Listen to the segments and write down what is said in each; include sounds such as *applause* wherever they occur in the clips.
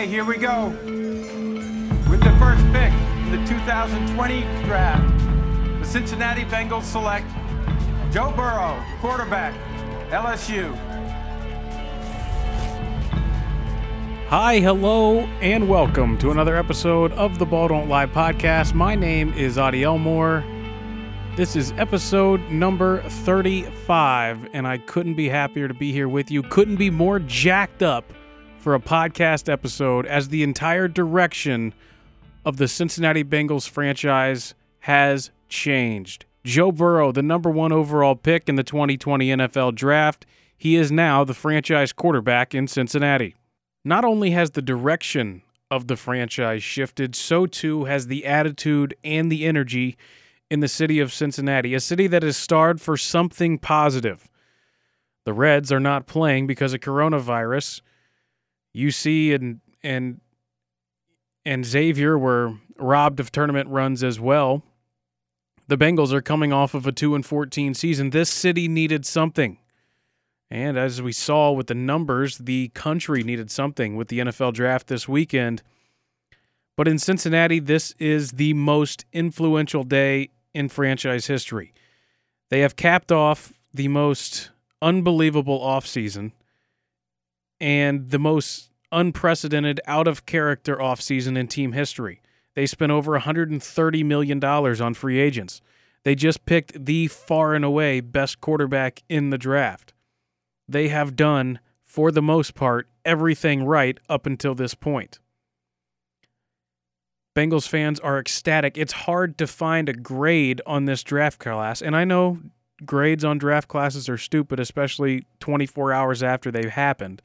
Okay, here we go. With the first pick in the 2020 draft, the Cincinnati Bengals select Joe Burrow, quarterback, LSU. Hi, hello, and welcome to another episode of the Ball Don't Lie podcast. My name is Adi Elmore. This is episode number 35, and I couldn't be happier to be here with you. Couldn't be more jacked up for a podcast episode as the entire direction of the Cincinnati Bengals franchise has changed. Joe Burrow, the number one overall pick in the 2020 NFL Draft, he is now the franchise quarterback in Cincinnati. Not only has the direction of the franchise shifted, so too has the attitude and the energy in the city of Cincinnati, a city that is starred for something positive. The Reds are not playing because of coronavirus. UC and and and Xavier were robbed of tournament runs as well. The Bengals are coming off of a 2 and 14 season. This city needed something. And as we saw with the numbers, the country needed something with the NFL draft this weekend. But in Cincinnati, this is the most influential day in franchise history. They have capped off the most unbelievable offseason and the most unprecedented out of character offseason in team history. They spent over $130 million on free agents. They just picked the far and away best quarterback in the draft. They have done, for the most part, everything right up until this point. Bengals fans are ecstatic. It's hard to find a grade on this draft class. And I know grades on draft classes are stupid, especially 24 hours after they've happened.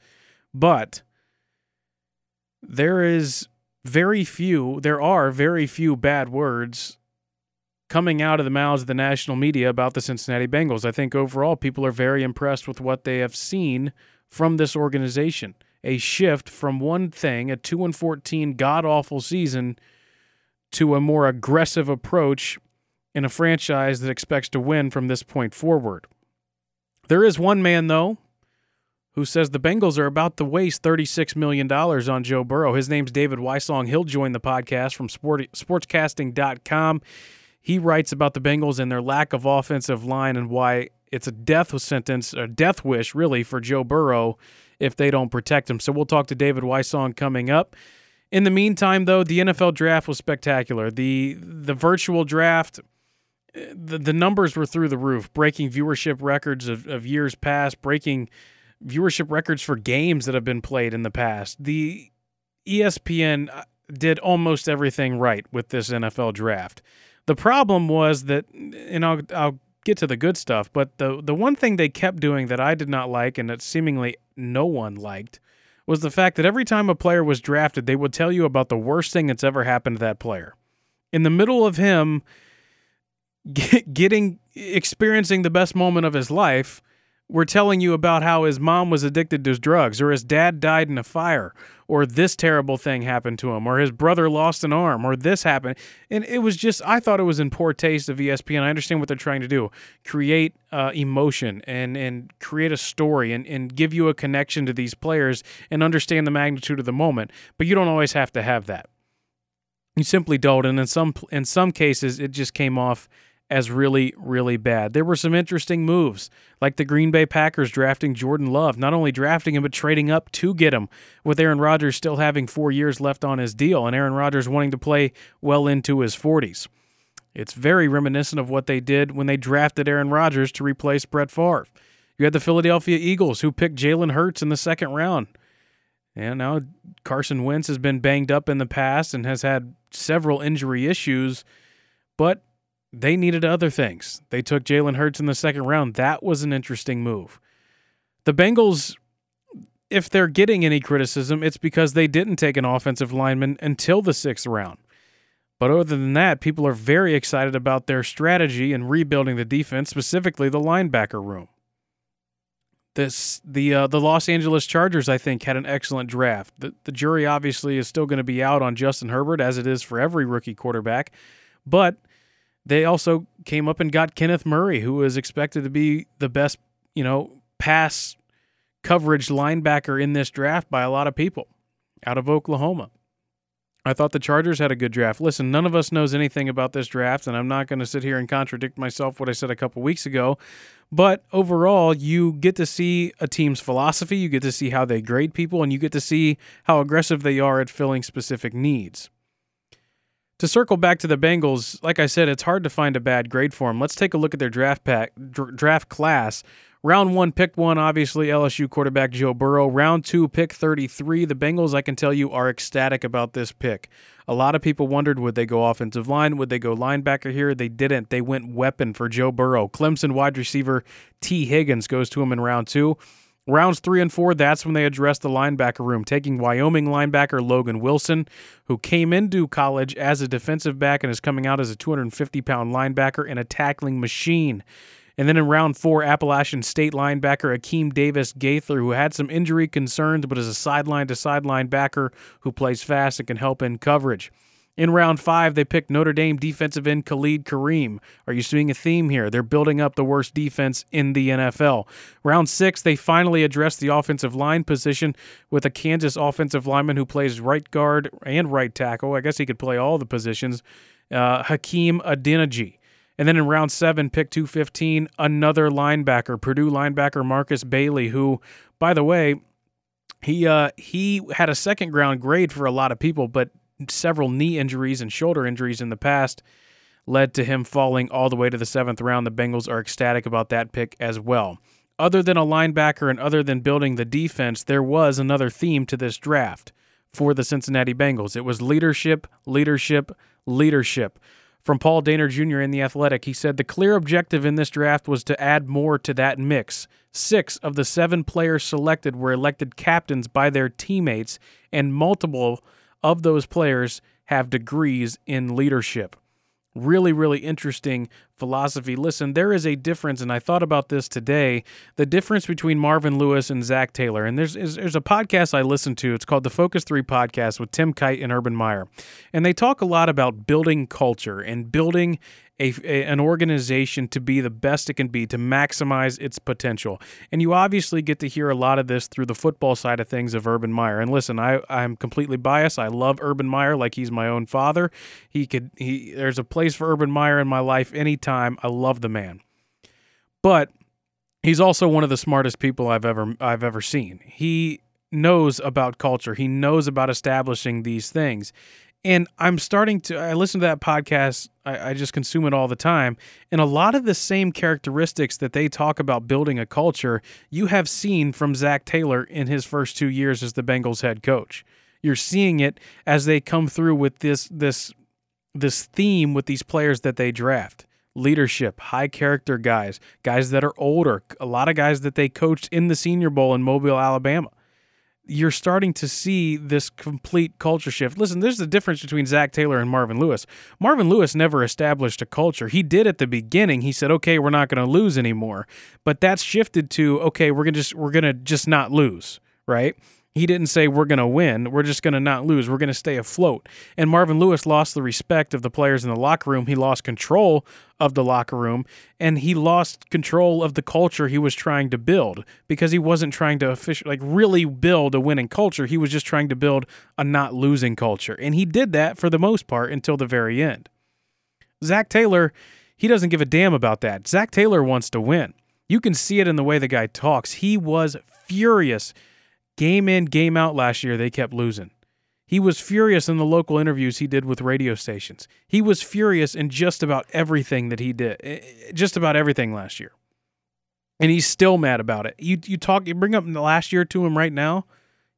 But there is very few, there are very few bad words coming out of the mouths of the national media about the Cincinnati Bengals. I think overall people are very impressed with what they have seen from this organization. A shift from one thing, a 2 and 14 god awful season, to a more aggressive approach in a franchise that expects to win from this point forward. There is one man, though, who says the Bengals are about to waste $36 million on Joe Burrow. His name's David Wysong. He'll join the podcast from sport, sportscasting.com. He writes about the Bengals and their lack of offensive line and why it's a death sentence, a death wish, really, for Joe Burrow if they don't protect him. So we'll talk to David Wysong coming up. In the meantime, though, the NFL draft was spectacular. The the virtual draft, the, the numbers were through the roof, breaking viewership records of, of years past, breaking viewership records for games that have been played in the past. The ESPN uh, did almost everything right with this NFL draft. The problem was that, and I'll, I'll get to the good stuff, but the, the one thing they kept doing that I did not like and that seemingly no one liked was the fact that every time a player was drafted, they would tell you about the worst thing that's ever happened to that player. In the middle of him *laughs* getting experiencing the best moment of his life, we're telling you about how his mom was addicted to drugs, or his dad died in a fire, or this terrible thing happened to him, or his brother lost an arm, or this happened. And it was just, I thought it was in poor taste of ESPN. I understand what they're trying to do create uh, emotion and, and create a story and, and give you a connection to these players and understand the magnitude of the moment. But you don't always have to have that. You simply don't. And in some, in some cases, it just came off as really, really bad. There were some interesting moves, like the Green Bay Packers drafting Jordan Love, not only drafting him, but trading up to get him, with Aaron Rodgers still having four years left on his deal, and Aaron Rodgers wanting to play well into his 40s. It's very reminiscent of what they did when they drafted Aaron Rodgers to replace Brett Favre. You had the Philadelphia Eagles who picked Jalen Hurts in the second round. And now Carson Wentz has been banged up in the past and has had several injury issues, but they needed other things. They took Jalen Hurts in the second round. That was an interesting move. The Bengals, if they're getting any criticism, it's because they didn't take an offensive lineman until the sixth round. But other than that, people are very excited about their strategy in rebuilding the defense, specifically the linebacker room. This the uh, the Los Angeles Chargers, I think, had an excellent draft. The, the jury obviously is still going to be out on Justin Herbert, as it is for every rookie quarterback, but they also came up and got Kenneth Murray, who was expected to be the best, you know, pass coverage linebacker in this draft by a lot of people. out of Oklahoma. I thought the Chargers had a good draft. Listen, none of us knows anything about this draft, and I'm not going to sit here and contradict myself what I said a couple weeks ago. But overall, you get to see a team's philosophy, you get to see how they grade people, and you get to see how aggressive they are at filling specific needs. To circle back to the Bengals, like I said, it's hard to find a bad grade for them. Let's take a look at their draft pack, draft class. Round one, pick one, obviously LSU quarterback Joe Burrow. Round two, pick 33. The Bengals, I can tell you, are ecstatic about this pick. A lot of people wondered would they go offensive line? Would they go linebacker here? They didn't. They went weapon for Joe Burrow. Clemson wide receiver Tee Higgins goes to him in round two. Rounds three and four, that's when they addressed the linebacker room, taking Wyoming linebacker Logan Wilson, who came into college as a defensive back and is coming out as a 250 pound linebacker and a tackling machine. And then in round four, Appalachian State linebacker Akeem Davis Gaither, who had some injury concerns but is a sideline to sideline backer who plays fast and can help in coverage. In round five, they picked Notre Dame defensive end Khalid Kareem. Are you seeing a theme here? They're building up the worst defense in the NFL. Round six, they finally addressed the offensive line position with a Kansas offensive lineman who plays right guard and right tackle. I guess he could play all the positions. Uh, Hakeem Adeniji. And then in round seven, pick 215, another linebacker, Purdue linebacker Marcus Bailey, who, by the way, he uh, he had a second ground grade for a lot of people, but several knee injuries and shoulder injuries in the past led to him falling all the way to the seventh round. The Bengals are ecstatic about that pick as well. Other than a linebacker and other than building the defense, there was another theme to this draft for the Cincinnati Bengals. It was leadership, leadership, leadership from Paul Dehner Jr. in The Athletic. He said the clear objective in this draft was to add more to that mix. Six of the seven players selected were elected captains by their teammates, and multiple of those players have degrees in leadership really, really interesting philosophy. Listen, there is a difference, and I thought about this today the difference between Marvin Lewis and Zac Taylor. And there's, there's a podcast I listen to. It's called the Focus 3 Podcast with Tim Kight and Urban Meyer. And they talk a lot about building culture and building a, a, an organization to be the best it can be to maximize its potential. And you obviously get to hear a lot of this through the football side of things of Urban Meyer. And listen, I I'm completely biased. I love Urban Meyer like he's my own father. He could he there's a place for Urban Meyer in my life anytime. I love the man. But he's also one of the smartest people I've ever I've ever seen. He knows about culture. He knows about establishing these things. And I'm starting to, I listen to that podcast, I, I, just consume it all the time. And a lot of the same characteristics that they talk about building a culture, you have seen from Zac Taylor in his first two years as the Bengals head coach. You're seeing it as they come through with this, this, this theme with these players that they draft leadership, high character guys, guys that are older, a lot of guys that they coached in the Senior Bowl in Mobile, Alabama you're starting to see this complete culture shift. Listen, there's a difference between Zac Taylor and Marvin Lewis. Marvin Lewis never established a culture. He did at the beginning. He said, "Okay, we're not going to lose anymore," but that's shifted to, "Okay, we're gonna just we're gonna just not lose." Right? He didn't say we're going to win. We're just going to not lose. We're going to stay afloat. And Marvin Lewis lost the respect of the players in the locker room. He lost control of the locker room and he lost control of the culture he was trying to build because he wasn't trying to like really build a winning culture. He was just trying to build a not losing culture. And he did that for the most part until the very end. Zac Taylor, he doesn't give a damn about that. Zac Taylor wants to win. You can see it in the way the guy talks. He was furious Game in, game out last year, they kept losing. He was furious in the local interviews he did with radio stations. He was furious in just about everything that he did, eh, eh, just about everything last year. And he's still mad about it. You you talk you bring up the last year to him right now,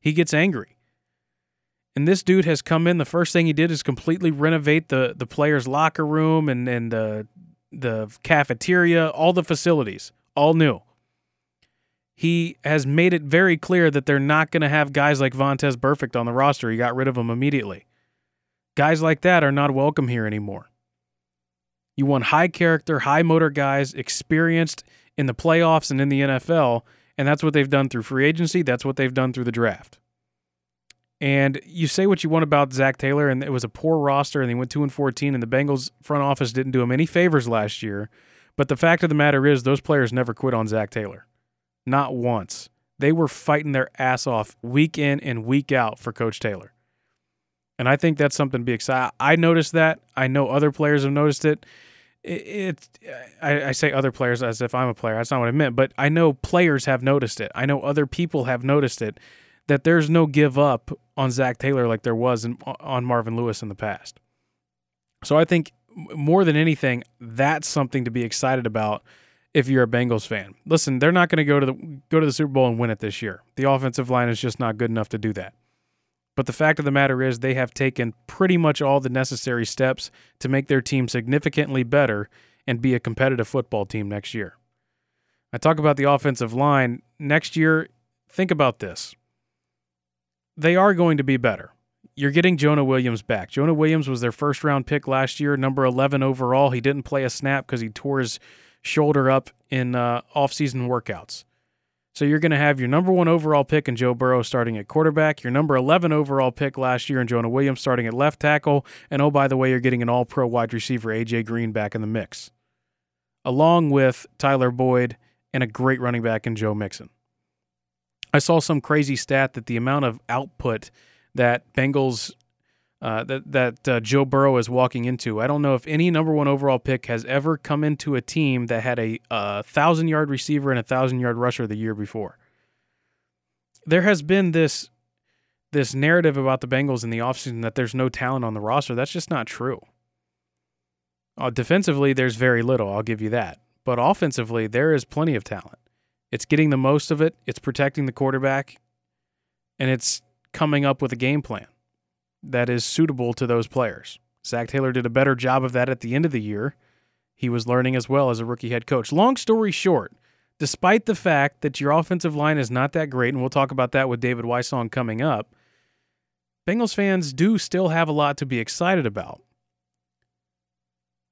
he gets angry. And this dude has come in. The first thing he did is completely renovate the the players' locker room and and the the cafeteria, all the facilities, all new he has made it very clear that they're not going to have guys like Vontaze Burfict on the roster. He got rid of him immediately. Guys like that are not welcome here anymore. You want high character, high motor guys, experienced in the playoffs and in the NFL, and that's what they've done through free agency. That's what they've done through the draft. And you say what you want about Zac Taylor, and it was a poor roster, and they went two and fourteen, and the Bengals front office didn't do him any favors last year. But the fact of the matter is, those players never quit on Zac Taylor. Not once. They were fighting their ass off week in and week out for Coach Taylor. And I think that's something to be excited. I noticed that. I know other players have noticed it. It's it, I, I say other players as if I'm a player. That's not what I meant. But I know players have noticed it. I know other people have noticed it. That there's no give up on Zac Taylor like there was in, on Marvin Lewis in the past. So I think more than anything, that's something to be excited about if you're a Bengals fan. Listen, they're not going to go to the go to the Super Bowl and win it this year. The offensive line is just not good enough to do that. But the fact of the matter is, they have taken pretty much all the necessary steps to make their team significantly better and be a competitive football team next year. I talk about the offensive line. Next year, think about this. They are going to be better. You're getting Jonah Williams back. Jonah Williams was their first round pick last year, number 11 overall. He didn't play a snap because he tore his shoulder up in uh, offseason workouts. So you're going to have your number one overall pick in Joe Burrow starting at quarterback, your number 11 overall pick last year in Jonah Williams starting at left tackle, and oh, by the way, you're getting an all pro wide receiver, A.J. Green, back in the mix, along with Tyler Boyd and a great running back in Joe Mixon. I saw some crazy stat that the amount of output that Bengals uh, that that uh, Joe Burrow is walking into. I don't know if any number one overall pick has ever come into a team that had a, a thousand yard receiver and a thousand yard rusher the year before. There has been this this narrative about the Bengals in the offseason that there's no talent on the roster. That's just not true. Uh, defensively, there's very little. I'll give you that. But offensively, there is plenty of talent. It's getting the most of it. It's protecting the quarterback, and it's coming up with a game plan that is suitable to those players. Zac Taylor did a better job of that at the end of the year. He was learning as well as a rookie head coach. Long story short, despite the fact that your offensive line is not that great, and we'll talk about that with David Wysong coming up, Bengals fans do still have a lot to be excited about.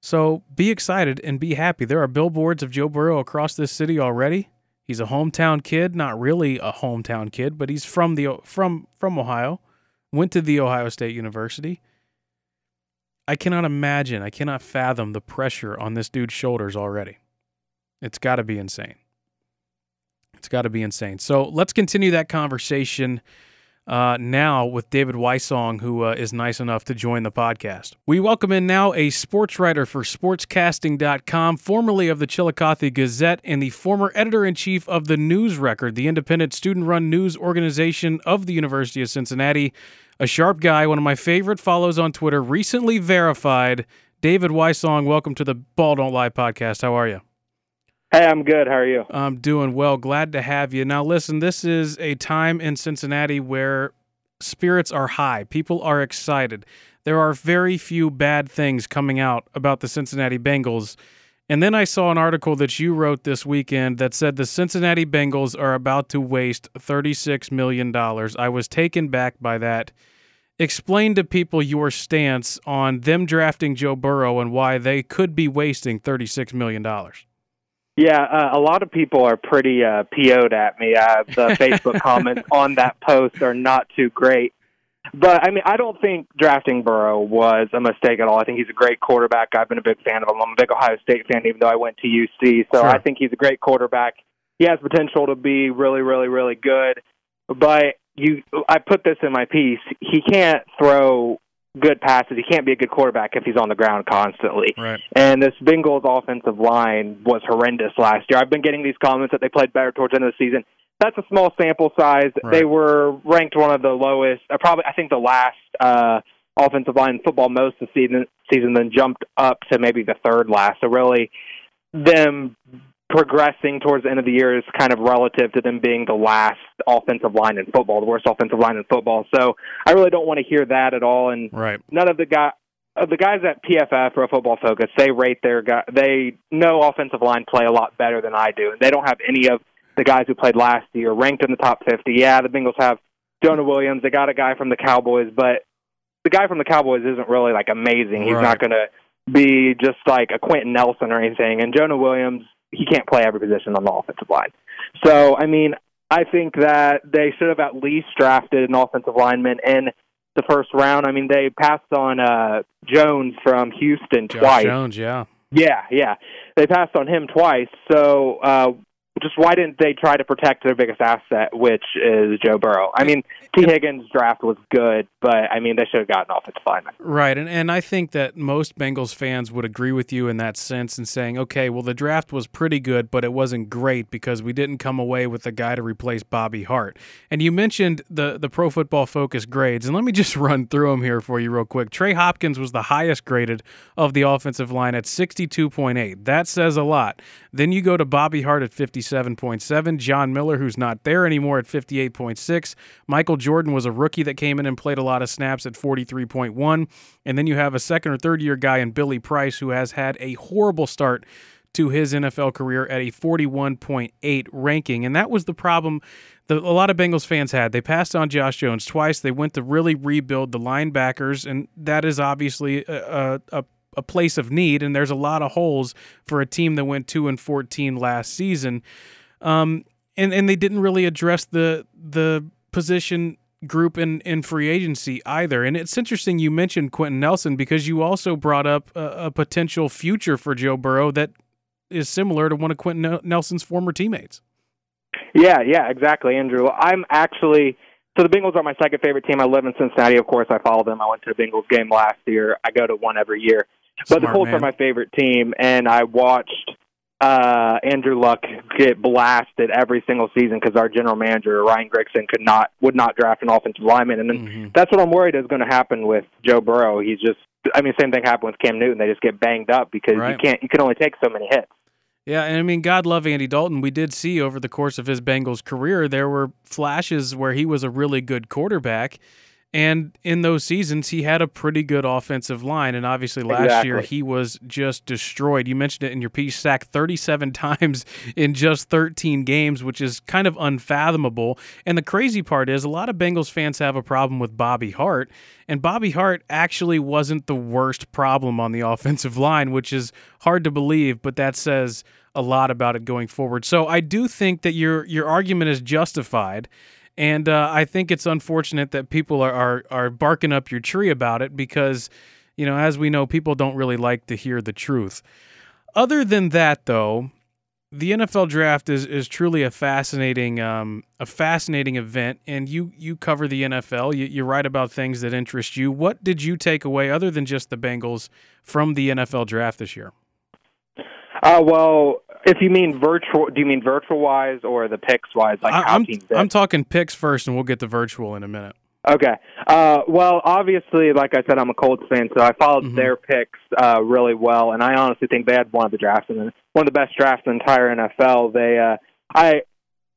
So be excited and be happy. There are billboards of Joe Burrow across this city already. He's a hometown kid, not really a hometown kid, but he's from the from from Ohio went to the Ohio State University. I cannot imagine, I cannot fathom the pressure on this dude's shoulders already. It's got to be insane. It's got to be insane. So let's continue that conversation uh, now with David Wysong, who uh, is nice enough to join the podcast. We welcome in now a sports writer for sportscasting.com, formerly of the Chillicothe Gazette, and the former editor in chief of the News Record, the independent student run news organization of the University of Cincinnati. A sharp guy, one of my favorite follows on Twitter, recently verified. David Wysong, welcome to the Ball Don't Lie podcast. How are you? Hey, I'm good. How are you? I'm doing well. Glad to have you. Now, listen, this is a time in Cincinnati where spirits are high, people are excited. There are very few bad things coming out about the Cincinnati Bengals. And then I saw an article that you wrote this weekend that said the Cincinnati Bengals are about to waste $36 million. I was taken back by that. Explain to people your stance on them drafting Joe Burrow and why they could be wasting $36 million. Yeah, uh, a lot of people are pretty uh, PO'd at me. Uh, the *laughs* Facebook comments on that post are not too great. But I mean, I don't think drafting Burrow was a mistake at all. I think he's a great quarterback. I've been a big fan of him. I'm a big Ohio State fan, even though I went to UC. So sure. I think he's a great quarterback. He has potential to be really, really, really good. But you, I put this in my piece. He can't throw good passes. He can't be a good quarterback if he's on the ground constantly. Right. And this Bengals offensive line was horrendous last year. I've been getting these comments that they played better towards the end of the season. That's a small sample size. Right. They were ranked one of the lowest, uh, probably I think the last uh, offensive line in football most of the season, season, then jumped up to maybe the third last. So really, them progressing towards the end of the year is kind of relative to them being the last offensive line in football, the worst offensive line in football. So I really don't want to hear that at all. And right. none of the guy, uh, the guys at PFF or Football Focus, they rate their guy. They know offensive line play a lot better than I do, and they don't have any of the guys who played last year ranked in the top 50. Yeah, the Bengals have Jonah Williams. They got a guy from the Cowboys, but the guy from the Cowboys isn't really like amazing. He's right. not going to be just like a Quenton Nelson or anything. And Jonah Williams he can't play every position on the offensive line. So, I mean, I think that they should have at least drafted an offensive lineman in the first round. I mean, they passed on uh Jones from Houston Josh twice. Jones, yeah. Yeah, yeah. They passed on him twice. So, uh just why didn't they try to protect their biggest asset, which is Joe Burrow? I mean, Tee Higgins' draft was good, but I mean, they should have gotten offensive lineman. Right, and and I think that most Bengals fans would agree with you in that sense, and saying, okay, well, the draft was pretty good, but it wasn't great because we didn't come away with a guy to replace Bobby Hart. And you mentioned the the Pro Football Focus grades, and let me just *laughs* run through them here for you real quick. Trey Hopkins was the highest graded of the offensive line at sixty two point eight. That says a lot. Then you go to Bobby Hart at fifty 57.7. John Miller, who's not there anymore, at 58.6. Michael Jordan was a rookie that came in and played a lot of snaps at 43.1. And then you have a second or third year guy in Billy Price, who has had a horrible start to his NFL career at a 41.8 ranking. And that was the problem that a lot of Bengals fans had. They passed on Josh Jones twice. They went to really rebuild the linebackers, and that is obviously a, a, a a place of need, and there's a lot of holes for a team that went two and fourteen last season. Um, and and they didn't really address the the position group in, in free agency either. And it's interesting you mentioned Quenton Nelson because you also brought up a, a potential future for Joe Burrow that is similar to one of Quenton Nelson's former teammates. Yeah, yeah, exactly, Andrew. I'm actually so the Bengals are my second favorite team. I live in Cincinnati, of course. I follow them. I went to a Bengals game last year. I go to one every year. But the Colts man. are my favorite team, and I watched uh, Andrew Luck get blasted every single season because our general manager Ryan Grigson could not would not draft an offensive lineman, and then mm-hmm. that's what I'm worried is going to happen with Joe Burrow. He's just, I mean, same thing happened with Cam Newton. They just get banged up because right. you can't, you can only take so many hits. Yeah, and I mean, God love Andy Dalton. We did see over the course of his Bengals career, there were flashes where he was a really good quarterback and in those seasons, he had a pretty good offensive line. And obviously, last exactly. year, he was just destroyed. You mentioned it in your piece, sacked 37 *laughs* times in just 13 games, which is kind of unfathomable. And the crazy part is, a lot of Bengals fans have a problem with Bobby Hart. And Bobby Hart actually wasn't the worst problem on the *laughs* offensive line, which is hard to believe, but that says a lot about it going forward. So I do think that your your argument is justified. And uh, I think it's unfortunate that people are, are are barking up your tree about it because, you know, as we know, people don't really like to hear the truth. Other than that, though, the NFL draft is is truly a fascinating um, a fascinating event, and you you cover the NFL. You, you write about things that interest you. What did you take away, other than just the Bengals, from the NFL draft this year? Uh, well, if you mean virtual, do you mean virtual wise or the picks wise? Like I, am I'm talking picks first, and we'll get the virtual in a minute. Okay. Uh, well, obviously, like I said, I'm a Colts fan, so I followed mm-hmm. their picks uh, really well, and I honestly think they had one of the drafts and one of the best drafts in the entire NFL. They, uh, I,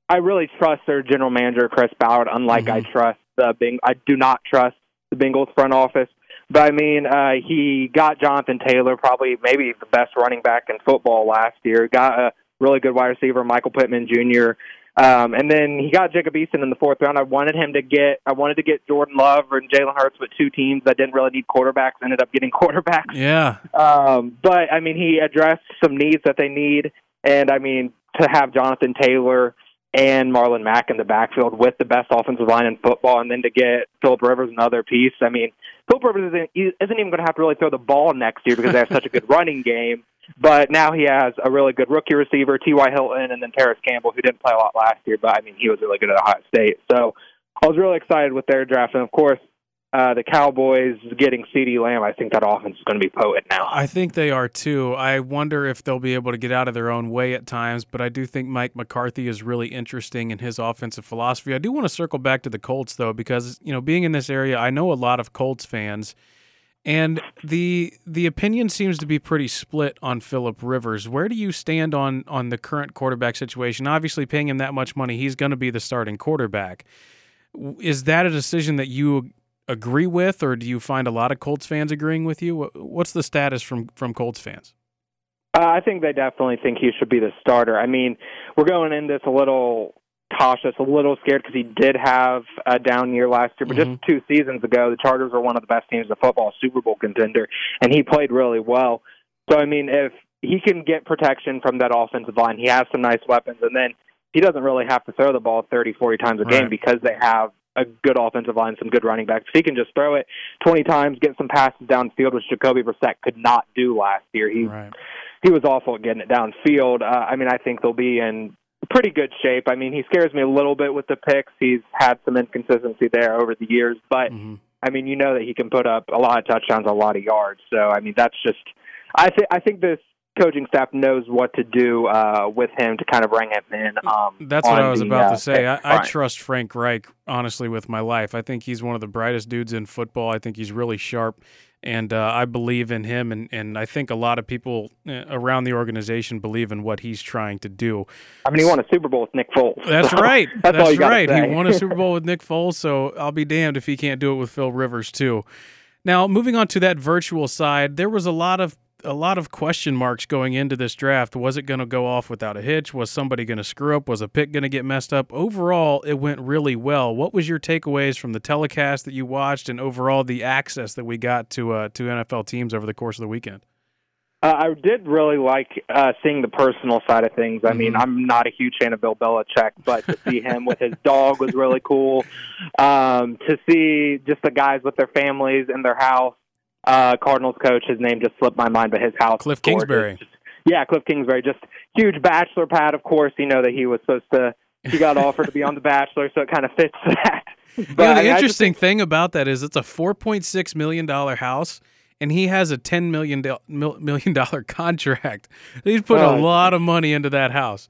I really trust their general manager Chris Ballard. Unlike mm-hmm. I trust the Bing, I do not trust the Bengals front office. But I mean, uh, he got Jonathan Taylor, probably maybe the best running back in football last year. Got a really good wide receiver, Michael Pittman Jr. Um, and then he got Jacob Eason in the fourth round. I wanted him to get, I wanted to get Jordan Love and Jalen Hurts with two teams that didn't really need quarterbacks. Ended up getting *laughs* quarterbacks. Yeah. Um, but I mean, he addressed some needs that they need, and I mean, to have Jonathan Taylor and Marlon Mack in the backfield with the best offensive line in football, and then to get Philip Rivers another piece. I mean, Rivers isn't, isn't even going to have to really throw the ball next year because they have such a good *laughs* running game. But now he has a really good rookie receiver, T.Y. Hilton, and then Terrence Campbell, who didn't play a lot last year, but I mean, he was really good at Ohio State. So I was really excited with their draft. And of course, uh, the Cowboys getting CeeDee Lamb, I think that offense is going to be potent now. I think they are too. I wonder if they'll be able to get out of their own way at times, but I do think Mike McCarthy is really interesting in his offensive philosophy. I do want to circle back to the Colts though, because you know, being in this area, I know a lot of Colts fans, and the the opinion seems to be pretty split on Philip Rivers. Where do you stand on on the current quarterback situation? Obviously, paying him that much money, he's going to be the starting quarterback. Is that a decision that you agree with, or do you find a lot of Colts fans agreeing with you? What's the status from from Colts fans? Uh, I think they definitely think he should be the starter. I mean, we're going in this a little cautious, a little scared because he did have a down year last year. But mm-hmm. just two seasons ago, the Chargers were one of the best teams in football, Super Bowl contender, and he played really well. So I mean, if he can get protection from that offensive line, he has some nice weapons, and then he doesn't really have to throw the ball 30, 40 times a right. game because they have a good offensive line, some good running backs. If he can just throw it 20 times, get some passes downfield, which Jacoby Brissett could not do last year. He right. he was awful at getting it downfield. Uh, I mean, I think they'll be in pretty good shape. I mean, he scares me a little bit with the picks. He's had some inconsistency there over the years, but Mm-hmm. I mean, you know that he can put up a lot of touchdowns, a lot of yards. So I mean, that's just I think I think this coaching staff knows what to do uh, with him to kind of bring him in. Um, That's what I was the, about uh, to say. I, I trust Frank Reich honestly with my life. I think he's one of the brightest dudes in football. I think he's really sharp, and uh, I believe in him. And, and I think a lot of people uh, around the organization believe in what he's trying to do. I mean, he won a Super Bowl with Nick Foles. That's so right. *laughs* That's, you right. He won a Super *laughs* Bowl with Nick Foles, so I'll be damned if he can't do it with Phil Rivers too. Now, moving on to that virtual side, there was a lot of a lot of question marks going into this draft. Was it going to go off without a hitch? Was somebody going to screw up? Was a pick going to get messed up? Overall, it went really well. What was your takeaways from the telecast that you watched, and overall the access that we got to uh, to NFL teams over the course of the weekend? Uh, I did really like uh, seeing the personal side of things. I mean, Mhm. I'm not a huge fan of Bill Belichick, but to see him with his dog was really cool. Um, to see just the guys with their families in their house. Uh, Cardinals coach, his name just slipped my mind, but his house. Cliff. Kingsbury. Just- yeah, Cliff Kingsbury. Just huge bachelor pad, of course. You know that he was supposed to. He got *laughs* offered to be on The Bachelor, so it kind of fits *laughs* that. But, you know, the mean, I just interesting thing about that is it's a four point six million dollar house, and he has a ten million do- mil- million dollar *laughs* contract. He's put a lot of money into that house.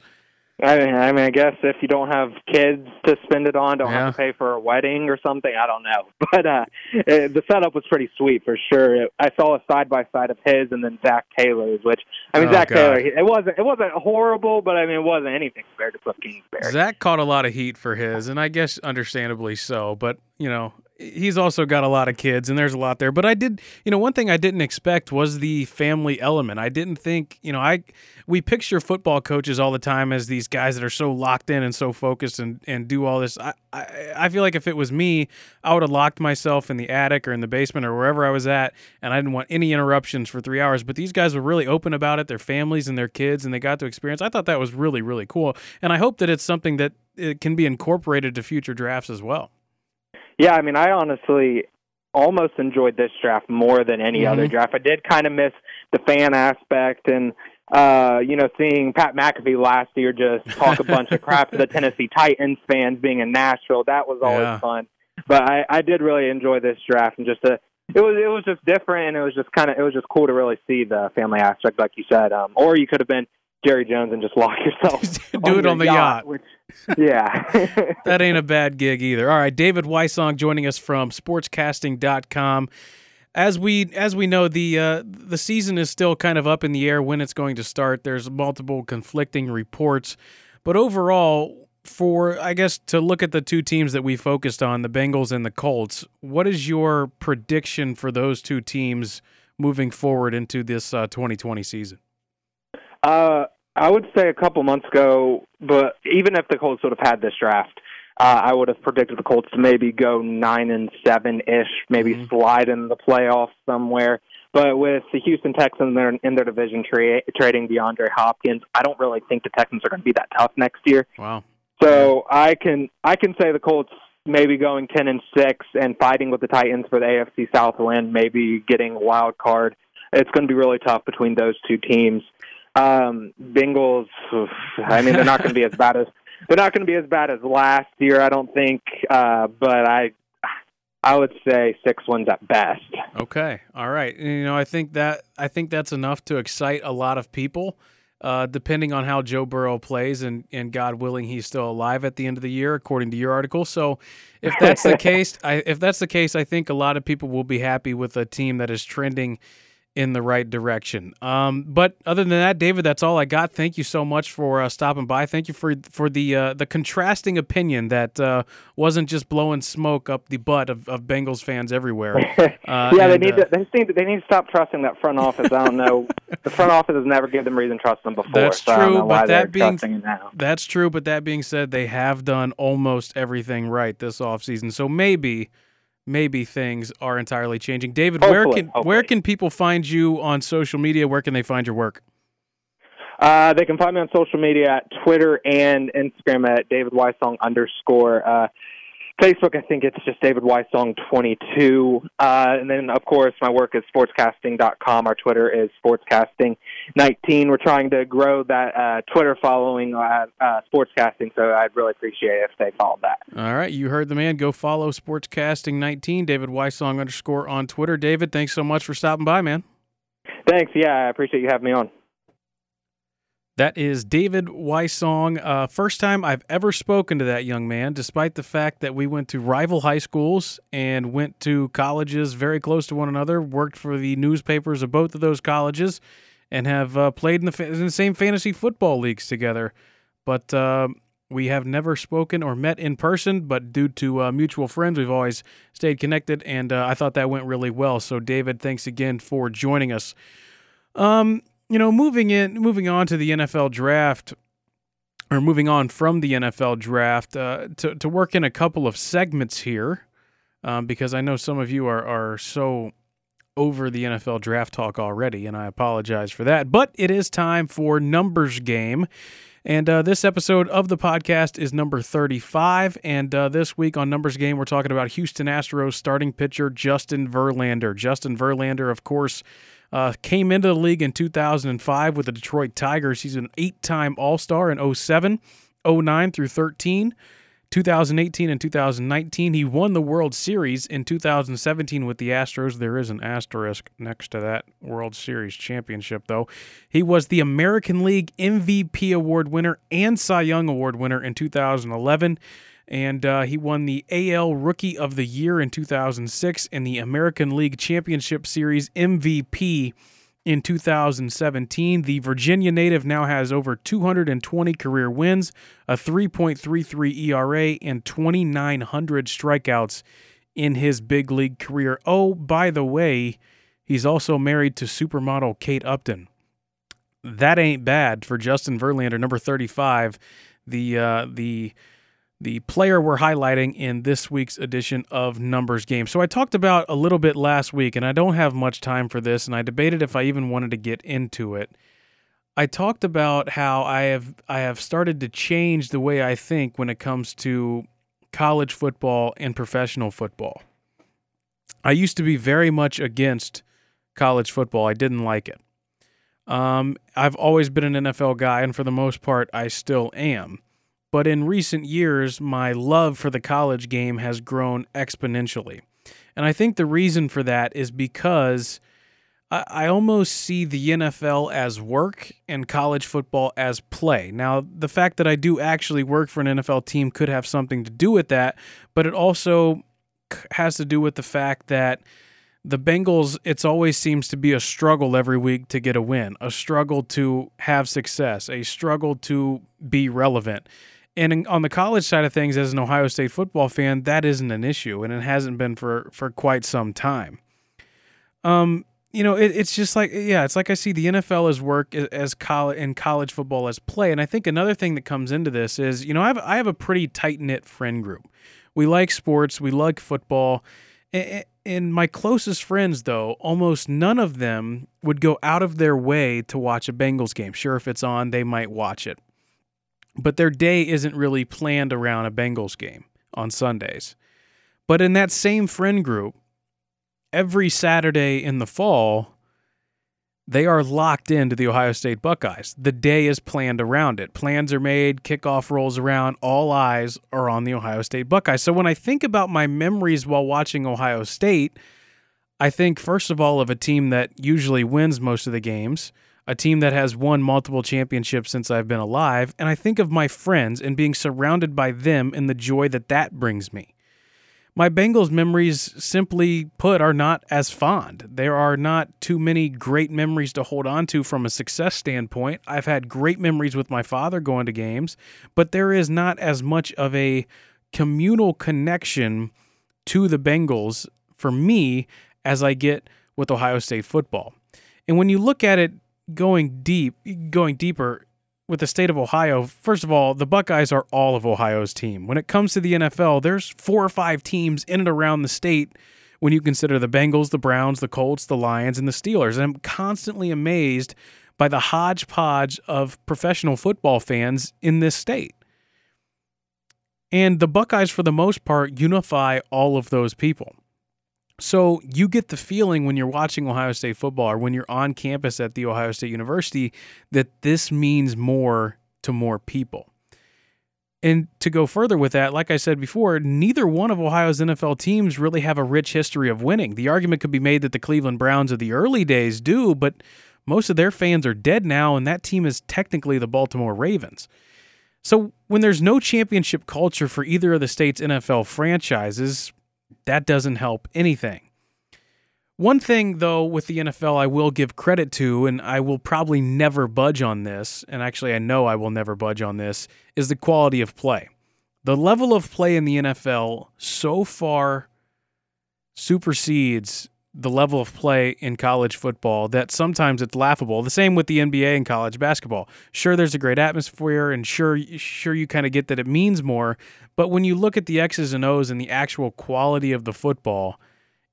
I mean, I mean, I guess if you don't have kids to spend it on, don't Yeah. have to pay for a wedding or something. I don't know, *laughs* but uh, it, the setup was pretty sweet for sure. It, I saw a side by side of his and then Zac Taylor's, which I mean, Oh, Zac God. Taylor. It wasn't it wasn't horrible, but I mean, it wasn't anything compared to Cliff Kingsbury. Zac caught a lot of heat for his, and I guess understandably so. But you know, he's also got a lot of kids, and there's a lot there. But I did, you know, one thing I didn't expect was the family element. I didn't think, you know, I we picture football coaches all the time as these guys that are so locked in and so focused and and do all this. I I, I feel like if it was me, I would have locked myself in the attic or in the basement or wherever I was at, and I didn't want any interruptions for three hours. But these guys were really open about it, their families and their kids, and they got to experience. I thought that was really really cool, and I hope that it's something that it can be incorporated to future drafts as well. Yeah, I mean, I honestly almost enjoyed this draft more than any other Mhm. draft. I did kind of miss the fan aspect and uh, you know, seeing Pat McAfee last year just talk a bunch of crap to the *laughs* Tennessee Titans fans being in Nashville. That was always Yeah. fun. But I, I did really enjoy this draft and just to it was it was just different and it was just kind of it was just cool to really see the family aspect like you said. Um, or you could have been Jerry Jones and just lock *laughs* yourself Do it on the yacht. which, yeah. *laughs* that ain't a bad gig either. All right, David Wysong joining us from sportscasting.com. As we as we know, the uh, the season is still kind of up in the air when it's going to start. There's multiple conflicting reports, but overall, for I guess to look at the two teams that we focused on, the Bengals and the Colts, what is your prediction for those two teams moving forward into this uh, 2020 season? Uh, I would say a couple months ago, but even if the Colts would have had this draft, uh, I would have predicted the Colts to maybe go nine and seven ish, maybe Mhm. slide in the playoffs somewhere. But with the Houston Texans in their, in their division tra- trading DeAndre Hopkins, I don't really think the Texans are going to be that tough next year. Wow. So I can I can say the Colts maybe going ten and six and fighting with the Titans for the AFC South win, maybe getting a wild card. It's going to be really tough between those two teams. Um, Bengals, oof, I mean, they're not going to be as bad as they're not going to be as bad as last year, I don't think. Uh, but I I would say six wins at best. Okay. All right. You know, I think that I think that's enough to excite a lot of people. Uh, depending on how Joe Burrow plays, and, and God willing, he's still alive at the end of the year, according to your article. So, if that's the *laughs* case, I, if that's the case, I think a lot of people will be happy with a team that is trending in the right direction. Um, but other than that, David, that's all I got. Thank you so much for uh, stopping by. Thank you for for the uh, the contrasting opinion that uh, wasn't just blowing smoke up the butt of, of Bengals fans everywhere. *laughs* Uh, yeah, they need uh, to they need to, they need to stop trusting that front office. I don't know. *laughs* the front office has never given them reason to trust them before. That's so true, but that being- now. That's true, but that being said, they have done almost everything right this offseason. So maybe maybe things are entirely changing. David, where Hopefully, can where can people find you on social media? Where can they find your work? Uh, they can find me on social media at Twitter and Instagram at David Wysong underscore. Uh, Facebook, I think it's just David Wysong 22. Uh, and then, of course, my work is sportscasting.com. Our Twitter is sportscasting19. We're trying to grow that uh, Twitter following uh, uh, sportscasting, so I'd really appreciate it if they followed that. All right. You heard the man. Go follow sportscasting19, David Wysong underscore on Twitter. David, thanks so much for stopping by, man. Thanks. Yeah, I appreciate you having me on. That is David Wysong. Uh, first time I've ever spoken to that young man, despite the fact that we went to rival high schools and went to colleges very close to one another, worked for the newspapers of both of those colleges, and have uh, played in the, fa- in the, same fantasy football leagues together. But uh, we have never spoken or met in person, but due to uh, mutual friends, we've always stayed connected, and uh, I thought that went really well. So, David, thanks again for joining us. Um, you know, moving in, moving on to the NFL draft, or moving on from the NFL draft, uh, to to work in a couple of segments here, um, because I know some of you are are so over the NFL draft talk already, and I apologize for that. But it is time for numbers game. And uh, this episode of the podcast is number 35. And uh, this week on Numbers Game, we're talking about Houston Astros starting pitcher Justin Verlander. Justin Verlander, of course, uh, came into the league in 2005 with the Detroit Tigers. He's an eight time All Star in 07, 09 through 13. 2018 and 2019. He won the World Series in 2017 with the Astros. There is an asterisk next to that World Series championship, though. He was the American League MVP award winner and Cy Young award winner in 2011 and uh, he won the AL Rookie of the Year in 2006 and the American League Championship Series MVP in 2017. The Virginia native now has over 220 career wins, a 3.33 ERA, and 2,900 strikeouts in his big league career. Oh, by the way, he's also married to supermodel Kate Upton. That ain't bad for Justin Verlander, number 35. The uh, the the player we're highlighting in this week's edition of Numbers Game. So I talked about a little bit last week, and I don't have much time for this, and I debated if I even wanted to get into it. I talked about how I have I have started to change the way I think when it comes to college football and professional football. I used to be very much against college football. I didn't like it. Um, I've always been an NFL guy, and for the most part, I still am. But in recent years, my love for the college game has grown exponentially. And I think the reason for that is because I, I almost see the NFL as work and college football as play. Now, the fact that I do actually work for an NFL team could have something to do with that, but it also has to do with the fact that the Bengals, it's always seems to be a struggle every week to get a win, a struggle to have success, a struggle to be relevant. And on the college side of things, as an Ohio State football fan, that isn't an issue, and it hasn't been for for quite some time. Um, you know, it, it's just like yeah, it's like I see the NFL as work as college and college football as play, and I think another thing that comes into this is you know I have I have a pretty tight knit friend group. We like sports, we like football. And my closest friends, though, almost none of them would go out of their way to watch a Bengals game. Sure, if it's on, they might watch it but their day isn't really planned around a Bengals game on Sundays. But in that same friend group, every Saturday in the fall, they are locked into the Ohio State Buckeyes. The day is planned around it. Plans are made, kickoff rolls around, all eyes are on the Ohio State Buckeyes. So when I think about my memories while watching Ohio State, I think first of all of a team that usually wins most of the games a team that has won multiple championships since I've been alive, and I think of my friends and being surrounded by them and the joy that that brings me. My Bengals memories, simply put, are not as fond. There are not too many great memories to hold on to from a success standpoint. I've had great memories with my father going to games, but there is not as much of a communal connection to the Bengals for me as I get with Ohio State football. And when you look at it going deep, going deeper with the state of Ohio, first of all, the Buckeyes are all of Ohio's team. When it comes to the NFL, there's four or five teams in and around the state when you consider the Bengals, the Browns, the Colts, the Lions, and the Steelers. And I'm constantly amazed by the hodgepodge of professional football fans in this state. And the Buckeyes, for the most part, unify all of those people. So you get the feeling when you're watching Ohio State football or when you're on campus at the Ohio State University that this means more to more people. And to go further with that, like I said before, neither one of Ohio's NFL teams really have a rich history of winning. The argument could be made that the Cleveland Browns of the early days do, but most of their fans are dead now, and that team is technically the Baltimore Ravens. So when there's no championship culture for either of the state's NFL franchises, that doesn't help anything. One thing, though, with the NFL, I will give credit to, and I will probably never budge on this, and actually, I know I will never budge on this, is the quality of play. The level of play in the NFL so far supersedes the level of play in college football that sometimes it's laughable. The same with the NBA and college basketball. Sure, there's a great atmosphere, and sure, sure you kind of get that it means more. But when you look at the X's and O's and the actual quality of the football,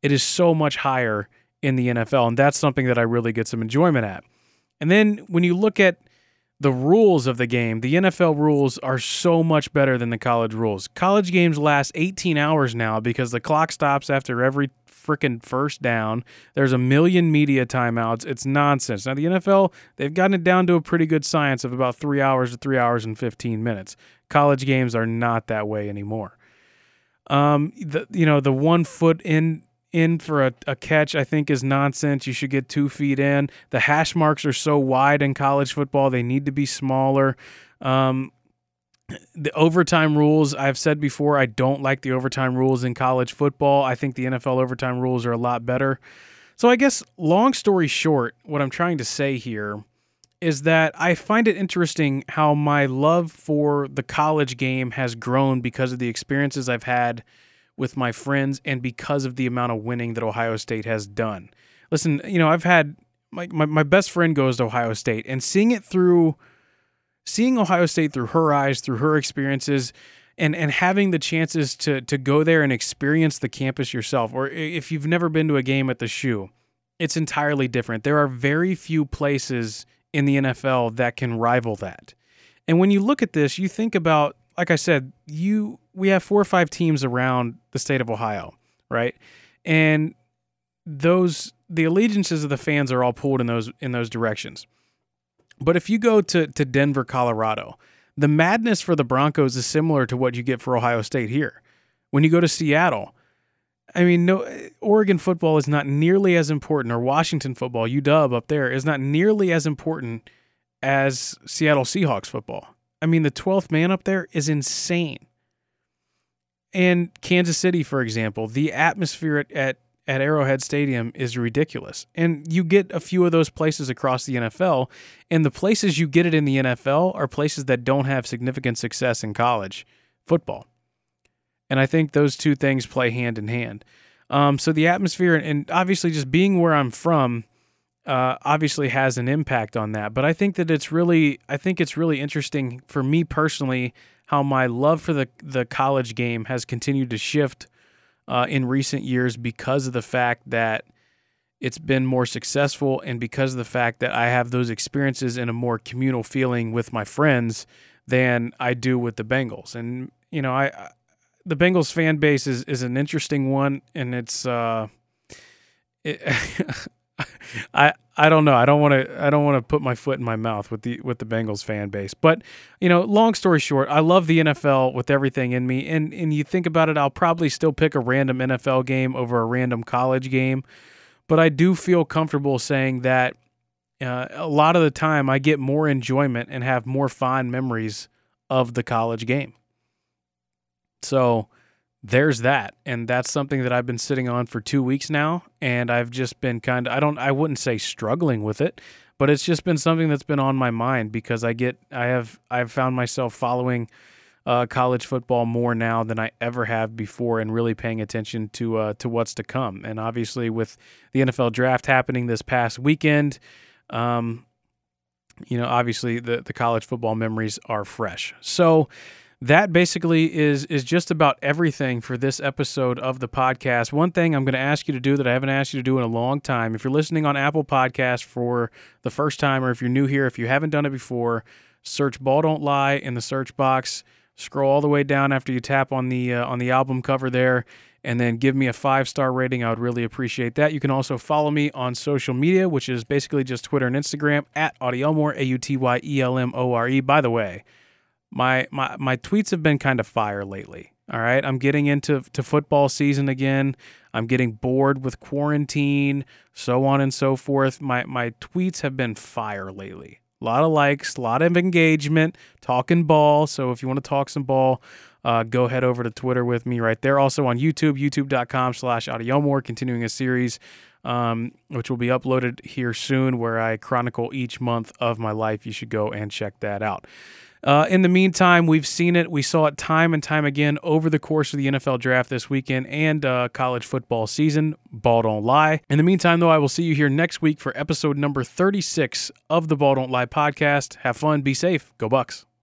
it is so much higher in the NFL. And that's something that I really get some enjoyment at. And then when you look at the rules of the game, the NFL rules are so much better than the college rules. College games last 18 hours now because the clock stops after every freaking first down. There's a million media timeouts. It's nonsense. Now, the NFL, they've gotten it down to a pretty good science of about three hours to three hours and 15 minutes. College games are not that way anymore. Um, the you know the one foot in in for a, a catch, I think, is nonsense. You should get two feet in. The hash marks are so wide in college football, they need to be smaller. Um, the overtime rules, I've said before, I don't like the overtime rules in college football. I think the NFL overtime rules are a lot better. So, I guess, long story short, what I'm trying to say here is that I find it interesting how my love for the college game has grown because of the experiences I've had with my friends and because of the amount of winning that Ohio State has done. Listen, you know, I've had my, my, my best friend goes to Ohio State and seeing it through seeing Ohio State through her eyes, through her experiences, and and having the chances to to go there and experience the campus yourself, or if you've never been to a game at the shoe, it's entirely different. There are very few places in the NFL that can rival that. And when you look at this, you think about like I said, you we have four or five teams around the state of Ohio, right? And those the allegiances of the fans are all pulled in those in those directions. But if you go to to Denver, Colorado, the madness for the Broncos is similar to what you get for Ohio State here. When you go to Seattle, I mean, no, Oregon football is not nearly as important, or Washington football, UW up there, is not nearly as important as Seattle Seahawks football. I mean, the 12th man up there is insane. And Kansas City, for example, the atmosphere at, at, at Arrowhead Stadium is ridiculous. And you get a few of those places across the NFL. And the places you get it in the NFL are places that don't have significant success in college football. And I think those two things play hand in hand. Um, so the atmosphere and obviously just being where I'm from uh, obviously has an impact on that. But I think that it's really, I think it's really interesting for me personally how my love for the the college game has continued to shift uh, in recent years because of the fact that it's been more successful and because of the fact that I have those experiences in a more communal feeling with my friends than I do with the Bengals. And you know, I the Bengals fan base is is an interesting one, and it's. Uh, it, *laughs* *laughs* I I don't know. I don't want to I don't want to put my foot in my mouth with the with the Bengals fan base. But, you know, long story short, I love the NFL with everything in me. And and you think about it, I'll probably still pick a random NFL game over a random college game. But I do feel comfortable saying that uh, a lot of the time I get more enjoyment and have more fond memories of the college game. So, there's that. And that's something that i've been sitting on for two weeks now. And i've just been kind of i don't i wouldn't say struggling with it but it's just been something that's been on my mind because i get i have i've found myself following uh, college football more now than i ever have before and really paying attention to uh, to what's to come. And obviously with the nfl draft happening this past weekend um, you know obviously the the college football memories are fresh. So that basically is is just about everything for this episode of the podcast. One thing I'm going to ask you to do that I haven't asked you to do in a long time. If you're listening on Apple Podcast for the first time or if you're new here, if you haven't done it before, search Ball Don't Lie in the search box. Scroll all the way down after you tap on the uh, on the album cover there, and then give me a five star rating. I would really appreciate that. You can also follow me on social media, which is basically just Twitter and Instagram at Autyelmore, A U T Y E L M O R E. By the way, my my my tweets have been kind of fire lately. All right, I'm getting into to football season again. I'm getting bored with quarantine, so on and so forth. My my tweets have been fire lately. A lot of likes, a lot of engagement, talking ball. So if you want to talk some ball, uh, go head over to Twitter with me right there. Also on YouTube, youtube.com slash autyelmore, continuing a series um, which will be uploaded here soon where I chronicle each month of my life. You should go and check that out. Uh, in the meantime, we've seen it. We saw it time and time again over the course of the NFL draft this weekend and uh, college football season. Ball don't lie. In the meantime, though, I will see you here next week for episode number 36 of the Ball Don't Lie podcast. Have fun, be safe, go Bucks.